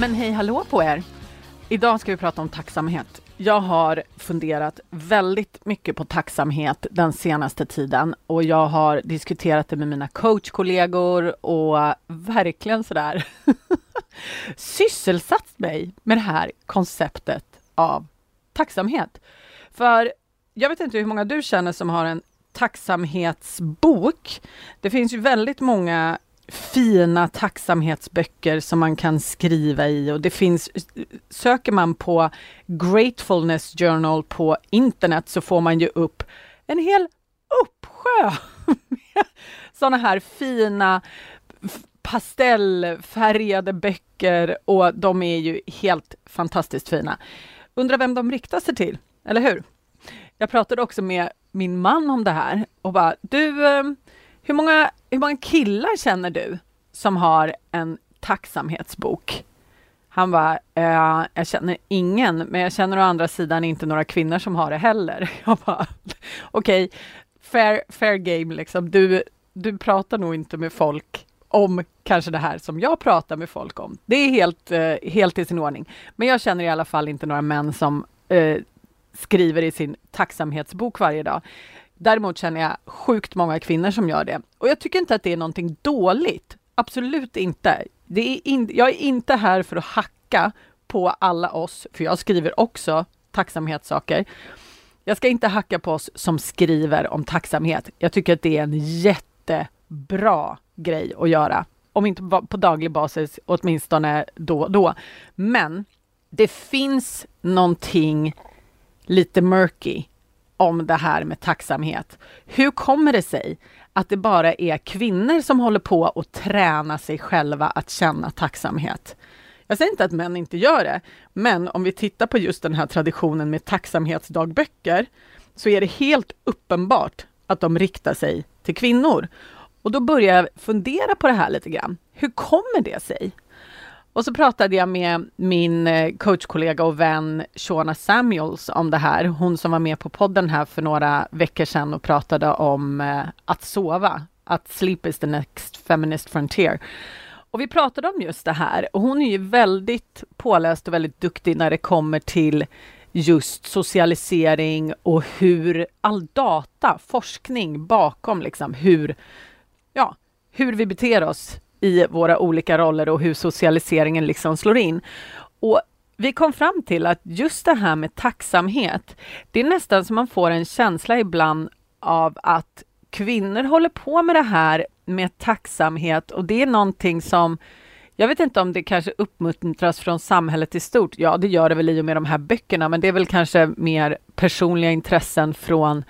Men hej hallå på er! Idag ska vi prata om tacksamhet. Jag har funderat väldigt mycket på tacksamhet den senaste tiden och jag har diskuterat det med mina coachkollegor och verkligen sådär sysselsatt mig med det här konceptet av tacksamhet. För jag vet inte hur många du känner som har en tacksamhetsbok. Det finns ju väldigt många fina tacksamhetsböcker som man kan skriva i och det finns, söker man på Gratefulness Journal på internet så får man ju upp en hel uppsjö med sådana här fina pastellfärgade böcker och de är ju helt fantastiskt fina. Undrar vem de riktar sig till, eller hur? Jag pratade också med min man om det här och bara, du, eh, hur många, hur många killar känner du som har en tacksamhetsbok? Han var eh, jag känner ingen, men jag känner å andra sidan inte några kvinnor som har det heller. Jag bara, okej, okay, fair, fair game liksom. Du, du pratar nog inte med folk om kanske det här som jag pratar med folk om. Det är helt, eh, helt i sin ordning. Men jag känner i alla fall inte några män som eh, skriver i sin tacksamhetsbok varje dag. Däremot känner jag sjukt många kvinnor som gör det. Och jag tycker inte att det är någonting dåligt. Absolut inte. Det är in, jag är inte här för att hacka på alla oss, för jag skriver också tacksamhetssaker. Jag ska inte hacka på oss som skriver om tacksamhet. Jag tycker att det är en jättebra grej att göra. Om inte på daglig basis, åtminstone då och då. Men det finns någonting lite murky om det här med tacksamhet. Hur kommer det sig att det bara är kvinnor som håller på att träna sig själva att känna tacksamhet? Jag säger inte att män inte gör det, men om vi tittar på just den här traditionen med tacksamhetsdagböcker så är det helt uppenbart att de riktar sig till kvinnor. Och då börjar jag fundera på det här lite grann. Hur kommer det sig? Och så pratade jag med min eh, coachkollega och vän Shona Samuels om det här. Hon som var med på podden här för några veckor sedan och pratade om eh, att sova. Att sleep is the next feminist frontier. Och vi pratade om just det här och hon är ju väldigt påläst och väldigt duktig när det kommer till just socialisering och hur all data, forskning bakom liksom hur, ja, hur vi beter oss i våra olika roller och hur socialiseringen liksom slår in. Och vi kom fram till att just det här med tacksamhet, det är nästan som man får en känsla ibland av att kvinnor håller på med det här med tacksamhet och det är någonting som jag vet inte om det kanske uppmuntras från samhället i stort. Ja, det gör det väl i och med de här böckerna, men det är väl kanske mer personliga intressen från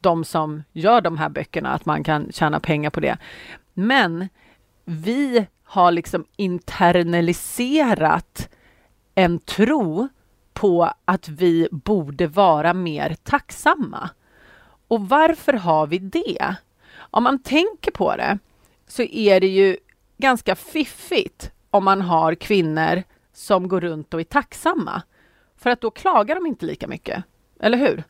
de som gör de här böckerna, att man kan tjäna pengar på det. Men vi har liksom internaliserat en tro på att vi borde vara mer tacksamma. Och varför har vi det? Om man tänker på det så är det ju ganska fiffigt om man har kvinnor som går runt och är tacksamma. För att då klagar de inte lika mycket. Eller hur?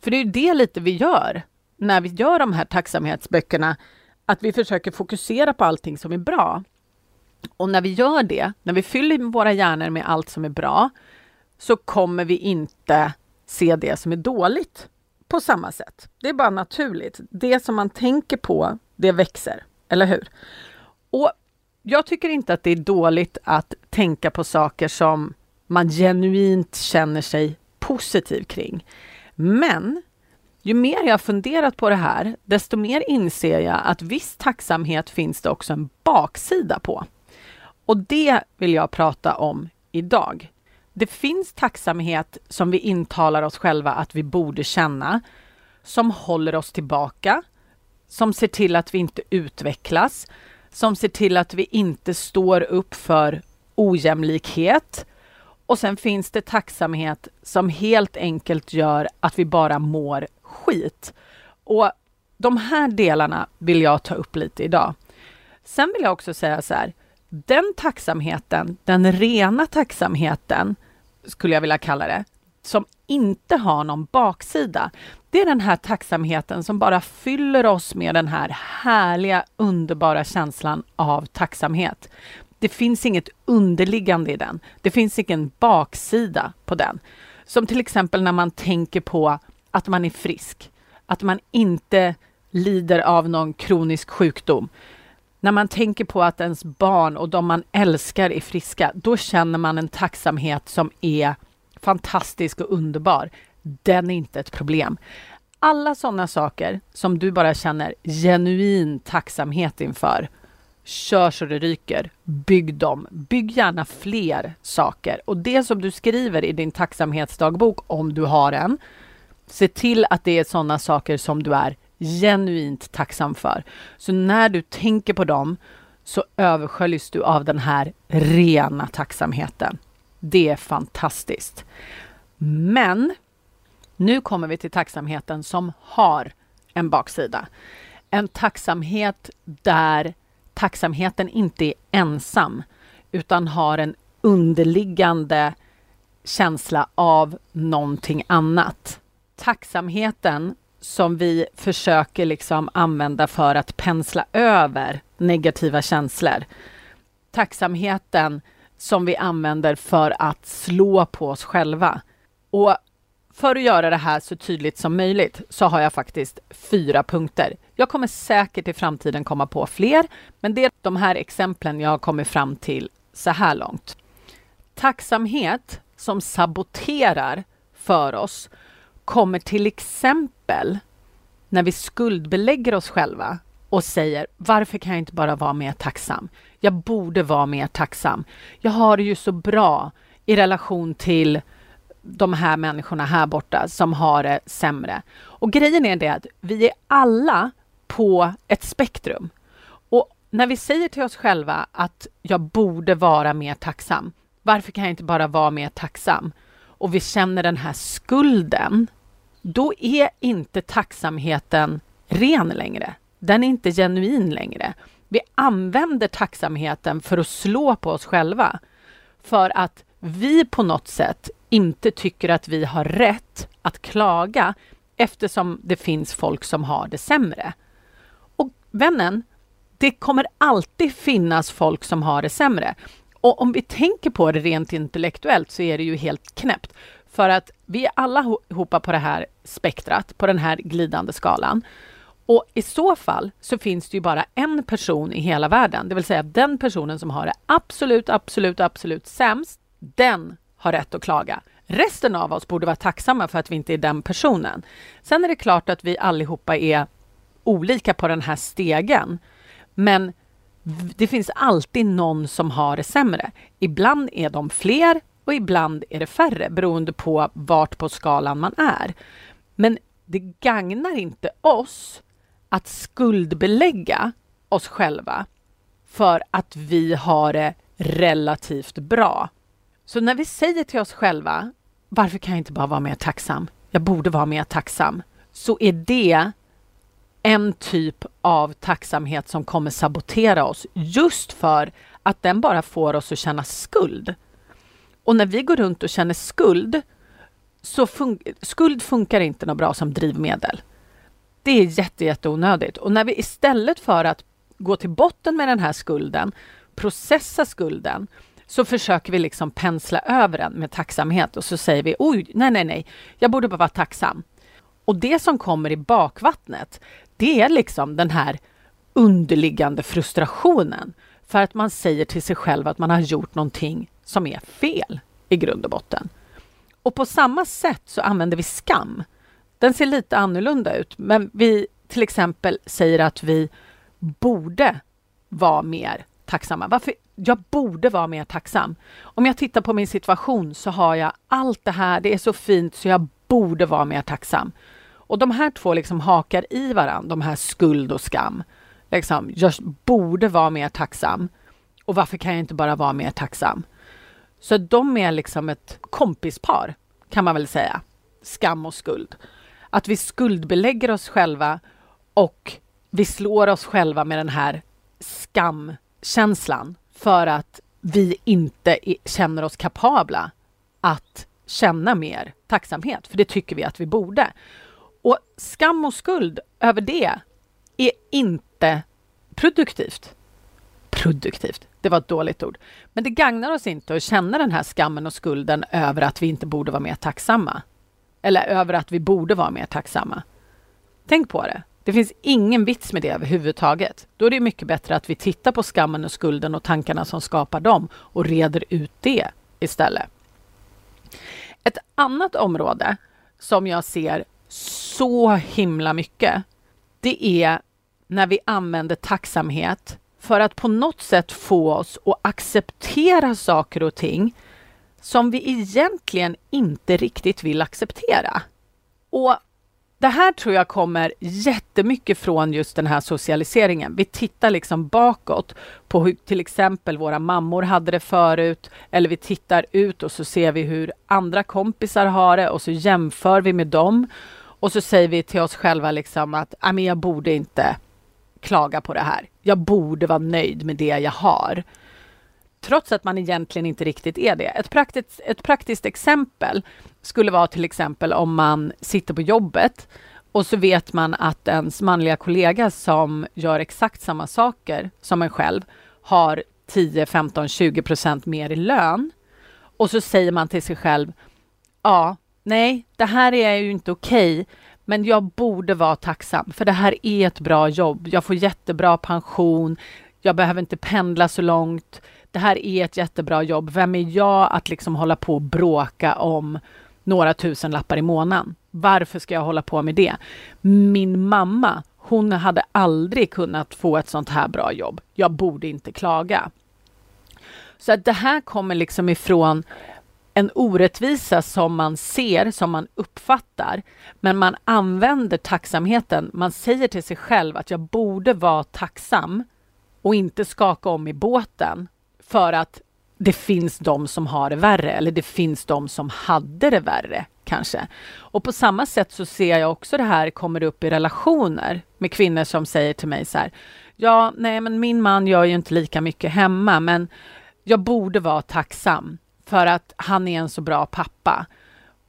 För det är ju det lite vi gör när vi gör de här tacksamhetsböckerna att vi försöker fokusera på allting som är bra. Och när vi gör det, när vi fyller våra hjärnor med allt som är bra, så kommer vi inte se det som är dåligt på samma sätt. Det är bara naturligt. Det som man tänker på, det växer. Eller hur? Och jag tycker inte att det är dåligt att tänka på saker som man genuint känner sig positiv kring. Men ju mer jag funderat på det här, desto mer inser jag att viss tacksamhet finns det också en baksida på. Och det vill jag prata om idag. Det finns tacksamhet som vi intalar oss själva att vi borde känna, som håller oss tillbaka, som ser till att vi inte utvecklas, som ser till att vi inte står upp för ojämlikhet och sen finns det tacksamhet som helt enkelt gör att vi bara mår skit. Och de här delarna vill jag ta upp lite idag. Sen vill jag också säga så här, den tacksamheten, den rena tacksamheten, skulle jag vilja kalla det, som inte har någon baksida. Det är den här tacksamheten som bara fyller oss med den här härliga, underbara känslan av tacksamhet. Det finns inget underliggande i den. Det finns ingen baksida på den. Som till exempel när man tänker på att man är frisk, att man inte lider av någon kronisk sjukdom. När man tänker på att ens barn och de man älskar är friska, då känner man en tacksamhet som är fantastisk och underbar. Den är inte ett problem. Alla sådana saker som du bara känner genuin tacksamhet inför, kör så det ryker. Bygg dem. Bygg gärna fler saker. Och det som du skriver i din tacksamhetsdagbok, om du har en, se till att det är sådana saker som du är genuint tacksam för. Så när du tänker på dem så översköljs du av den här rena tacksamheten. Det är fantastiskt. Men nu kommer vi till tacksamheten som har en baksida. En tacksamhet där tacksamheten inte är ensam utan har en underliggande känsla av någonting annat. Tacksamheten som vi försöker liksom använda för att pensla över negativa känslor. Tacksamheten som vi använder för att slå på oss själva. Och för att göra det här så tydligt som möjligt så har jag faktiskt fyra punkter. Jag kommer säkert i framtiden komma på fler, men det är de här exemplen jag har kommit fram till så här långt. Tacksamhet som saboterar för oss kommer till exempel när vi skuldbelägger oss själva och säger varför kan jag inte bara vara mer tacksam? Jag borde vara mer tacksam. Jag har det ju så bra i relation till de här människorna här borta som har det sämre. Och grejen är det att vi är alla på ett spektrum. Och när vi säger till oss själva att jag borde vara mer tacksam. Varför kan jag inte bara vara mer tacksam? Och vi känner den här skulden. Då är inte tacksamheten ren längre. Den är inte genuin längre. Vi använder tacksamheten för att slå på oss själva. För att vi på något sätt inte tycker att vi har rätt att klaga eftersom det finns folk som har det sämre. Och vännen, det kommer alltid finnas folk som har det sämre. Och om vi tänker på det rent intellektuellt så är det ju helt knäppt. För att vi är allihopa på det här spektrat, på den här glidande skalan. Och i så fall så finns det ju bara en person i hela världen, det vill säga den personen som har det absolut, absolut, absolut sämst, den har rätt att klaga. Resten av oss borde vara tacksamma för att vi inte är den personen. Sen är det klart att vi allihopa är olika på den här stegen. Men det finns alltid någon som har det sämre. Ibland är de fler och ibland är det färre beroende på vart på skalan man är. Men det gagnar inte oss att skuldbelägga oss själva för att vi har det relativt bra. Så när vi säger till oss själva, varför kan jag inte bara vara mer tacksam? Jag borde vara mer tacksam. Så är det en typ av tacksamhet som kommer sabotera oss just för att den bara får oss att känna skuld. Och när vi går runt och känner skuld så fun skuld funkar inte något bra som drivmedel. Det är jätte, jätte onödigt. Och när vi istället för att gå till botten med den här skulden, processa skulden, så försöker vi liksom pensla över den med tacksamhet och så säger vi oj, nej, nej, nej, jag borde bara vara tacksam. Och det som kommer i bakvattnet, det är liksom den här underliggande frustrationen för att man säger till sig själv att man har gjort någonting som är fel i grund och botten. Och på samma sätt så använder vi skam. Den ser lite annorlunda ut, men vi till exempel säger att vi borde vara mer tacksamma. Varför? Jag borde vara mer tacksam. Om jag tittar på min situation så har jag allt det här, det är så fint så jag borde vara mer tacksam. Och de här två liksom hakar i varandra, de här skuld och skam. Liksom, jag borde vara mer tacksam. Och varför kan jag inte bara vara mer tacksam? Så de är liksom ett kompispar, kan man väl säga. Skam och skuld. Att vi skuldbelägger oss själva och vi slår oss själva med den här skamkänslan för att vi inte känner oss kapabla att känna mer tacksamhet, för det tycker vi att vi borde. Och skam och skuld över det är inte produktivt. Produktivt, det var ett dåligt ord. Men det gagnar oss inte att känna den här skammen och skulden över att vi inte borde vara mer tacksamma. Eller över att vi borde vara mer tacksamma. Tänk på det. Det finns ingen vits med det överhuvudtaget. Då är det mycket bättre att vi tittar på skammen och skulden och tankarna som skapar dem och reder ut det istället. Ett annat område som jag ser så himla mycket, det är när vi använder tacksamhet för att på något sätt få oss att acceptera saker och ting som vi egentligen inte riktigt vill acceptera. Och det här tror jag kommer jättemycket från just den här socialiseringen. Vi tittar liksom bakåt på hur till exempel våra mammor hade det förut, eller vi tittar ut och så ser vi hur andra kompisar har det och så jämför vi med dem. Och så säger vi till oss själva liksom att ah, jag borde inte klaga på det här. Jag borde vara nöjd med det jag har. Trots att man egentligen inte riktigt är det. Ett praktiskt, ett praktiskt exempel skulle vara till exempel om man sitter på jobbet och så vet man att ens manliga kollega som gör exakt samma saker som en själv har 10, 15, 20 procent mer i lön. Och så säger man till sig själv, ja, nej, det här är ju inte okej, men jag borde vara tacksam för det här är ett bra jobb. Jag får jättebra pension. Jag behöver inte pendla så långt. Det här är ett jättebra jobb. Vem är jag att liksom hålla på och bråka om några tusen lappar i månaden? Varför ska jag hålla på med det? Min mamma, hon hade aldrig kunnat få ett sånt här bra jobb. Jag borde inte klaga. Så att det här kommer liksom ifrån en orättvisa som man ser, som man uppfattar, men man använder tacksamheten. Man säger till sig själv att jag borde vara tacksam och inte skaka om i båten för att det finns de som har det värre eller det finns de som hade det värre kanske. Och på samma sätt så ser jag också det här kommer upp i relationer med kvinnor som säger till mig så här. Ja, nej, men min man gör ju inte lika mycket hemma, men jag borde vara tacksam för att han är en så bra pappa.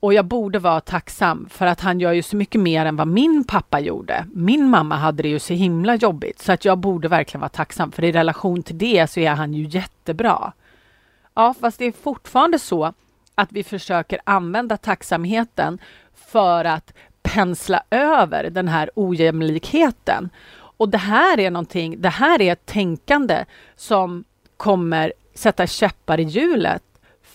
Och jag borde vara tacksam för att han gör ju så mycket mer än vad min pappa gjorde. Min mamma hade det ju så himla jobbigt så att jag borde verkligen vara tacksam för i relation till det så är han ju jättebra. Ja, fast det är fortfarande så att vi försöker använda tacksamheten för att pensla över den här ojämlikheten. Och det här är någonting, det här är ett tänkande som kommer sätta käppar i hjulet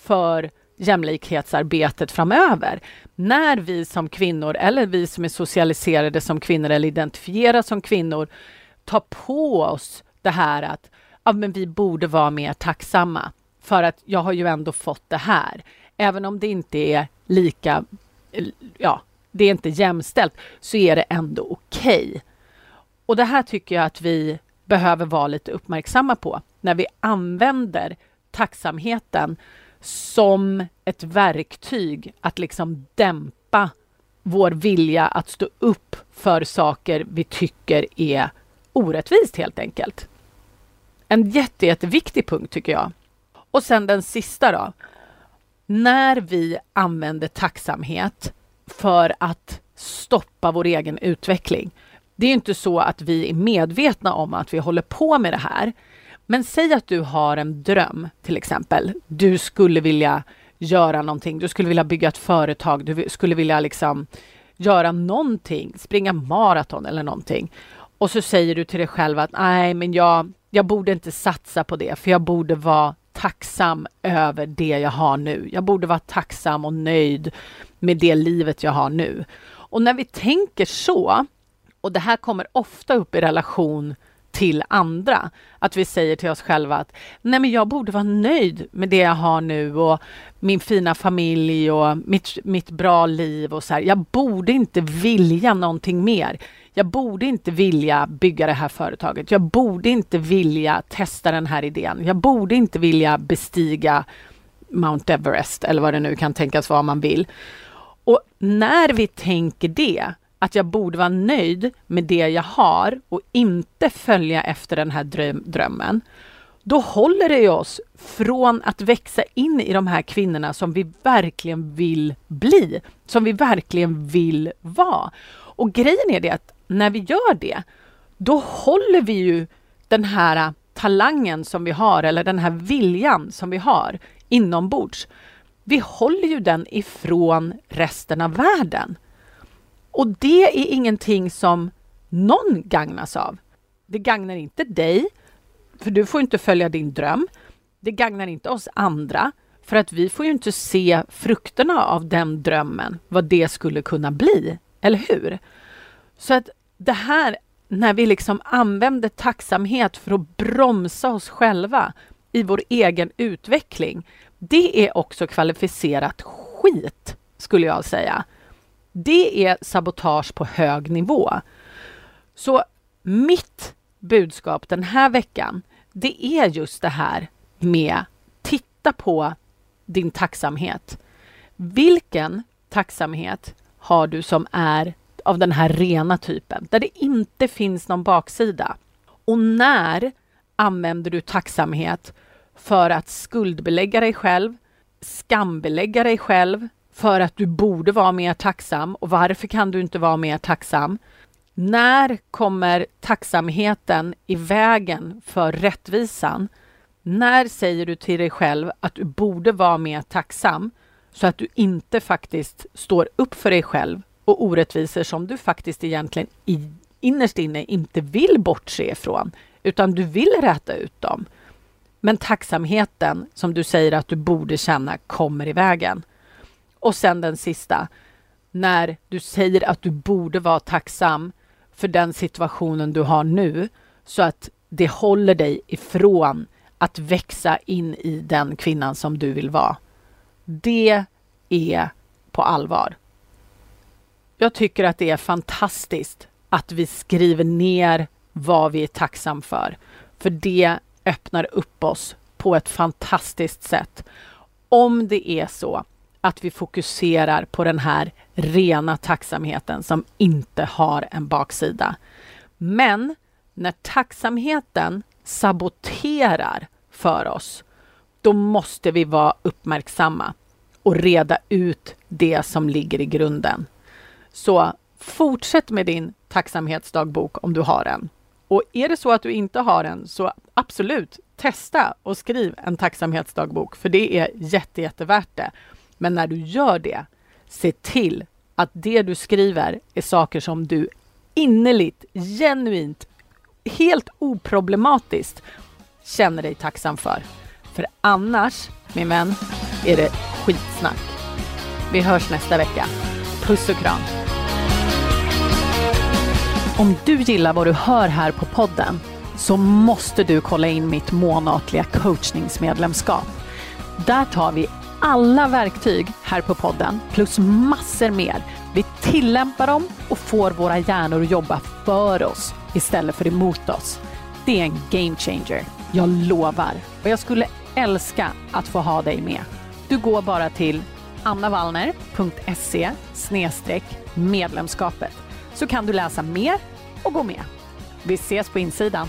för jämlikhetsarbetet framöver. När vi som kvinnor, eller vi som är socialiserade som kvinnor eller identifieras som kvinnor, tar på oss det här att ja, men vi borde vara mer tacksamma för att jag har ju ändå fått det här. Även om det inte är lika, ja, det är inte jämställt, så är det ändå okej. Okay. Och det här tycker jag att vi behöver vara lite uppmärksamma på när vi använder tacksamheten som ett verktyg att liksom dämpa vår vilja att stå upp för saker vi tycker är orättvist helt enkelt. En jätte, jätteviktig punkt tycker jag. Och sen den sista då. När vi använder tacksamhet för att stoppa vår egen utveckling. Det är inte så att vi är medvetna om att vi håller på med det här. Men säg att du har en dröm till exempel. Du skulle vilja göra någonting. Du skulle vilja bygga ett företag. Du skulle vilja liksom göra någonting, springa maraton eller någonting. Och så säger du till dig själv att nej, men jag, jag borde inte satsa på det, för jag borde vara tacksam över det jag har nu. Jag borde vara tacksam och nöjd med det livet jag har nu. Och när vi tänker så, och det här kommer ofta upp i relation till andra. Att vi säger till oss själva att nej men jag borde vara nöjd med det jag har nu och min fina familj och mitt, mitt bra liv och så här. Jag borde inte vilja någonting mer. jag borde inte vilja bygga det här företaget. Jag borde inte vilja testa den här idén. Jag borde inte vilja bestiga Mount Everest eller vad det nu kan tänkas vara man vill. Och när vi tänker det, att jag borde vara nöjd med det jag har och inte följa efter den här dröm drömmen, då håller det oss från att växa in i de här kvinnorna som vi verkligen vill bli, som vi verkligen vill vara. Och grejen är det att när vi gör det, då håller vi ju den här talangen som vi har eller den här viljan som vi har inombords. Vi håller ju den ifrån resten av världen. Och det är ingenting som någon gagnas av. Det gagnar inte dig, för du får inte följa din dröm. Det gagnar inte oss andra, för att vi får ju inte se frukterna av den drömmen, vad det skulle kunna bli, eller hur? Så att det här, när vi liksom använder tacksamhet för att bromsa oss själva i vår egen utveckling, det är också kvalificerat skit, skulle jag säga. Det är sabotage på hög nivå. Så mitt budskap den här veckan, det är just det här med titta på din tacksamhet. Vilken tacksamhet har du som är av den här rena typen, där det inte finns någon baksida? Och när använder du tacksamhet för att skuldbelägga dig själv, skambelägga dig själv för att du borde vara mer tacksam och varför kan du inte vara mer tacksam? När kommer tacksamheten i vägen för rättvisan? När säger du till dig själv att du borde vara mer tacksam så att du inte faktiskt står upp för dig själv och orättvisor som du faktiskt egentligen i, innerst inne inte vill bortse ifrån, utan du vill räta ut dem. Men tacksamheten som du säger att du borde känna kommer i vägen. Och sen den sista, när du säger att du borde vara tacksam för den situationen du har nu så att det håller dig ifrån att växa in i den kvinnan som du vill vara. Det är på allvar. Jag tycker att det är fantastiskt att vi skriver ner vad vi är tacksam för. För det öppnar upp oss på ett fantastiskt sätt. Om det är så att vi fokuserar på den här rena tacksamheten som inte har en baksida. Men när tacksamheten saboterar för oss, då måste vi vara uppmärksamma och reda ut det som ligger i grunden. Så fortsätt med din tacksamhetsdagbok om du har en. Och är det så att du inte har en, så absolut, testa och skriv en tacksamhetsdagbok, för det är jätte, jättevärt det. Men när du gör det, se till att det du skriver är saker som du innerligt, genuint, helt oproblematiskt känner dig tacksam för. För annars, min vän, är det skitsnack. Vi hörs nästa vecka. Puss och kram! Om du gillar vad du hör här på podden så måste du kolla in mitt månatliga coachningsmedlemskap. Där tar vi alla verktyg här på podden plus massor mer. Vi tillämpar dem och får våra hjärnor att jobba för oss istället för emot oss. Det är en game changer, jag lovar. Och jag skulle älska att få ha dig med. Du går bara till annavallner.se medlemskapet så kan du läsa mer och gå med. Vi ses på insidan.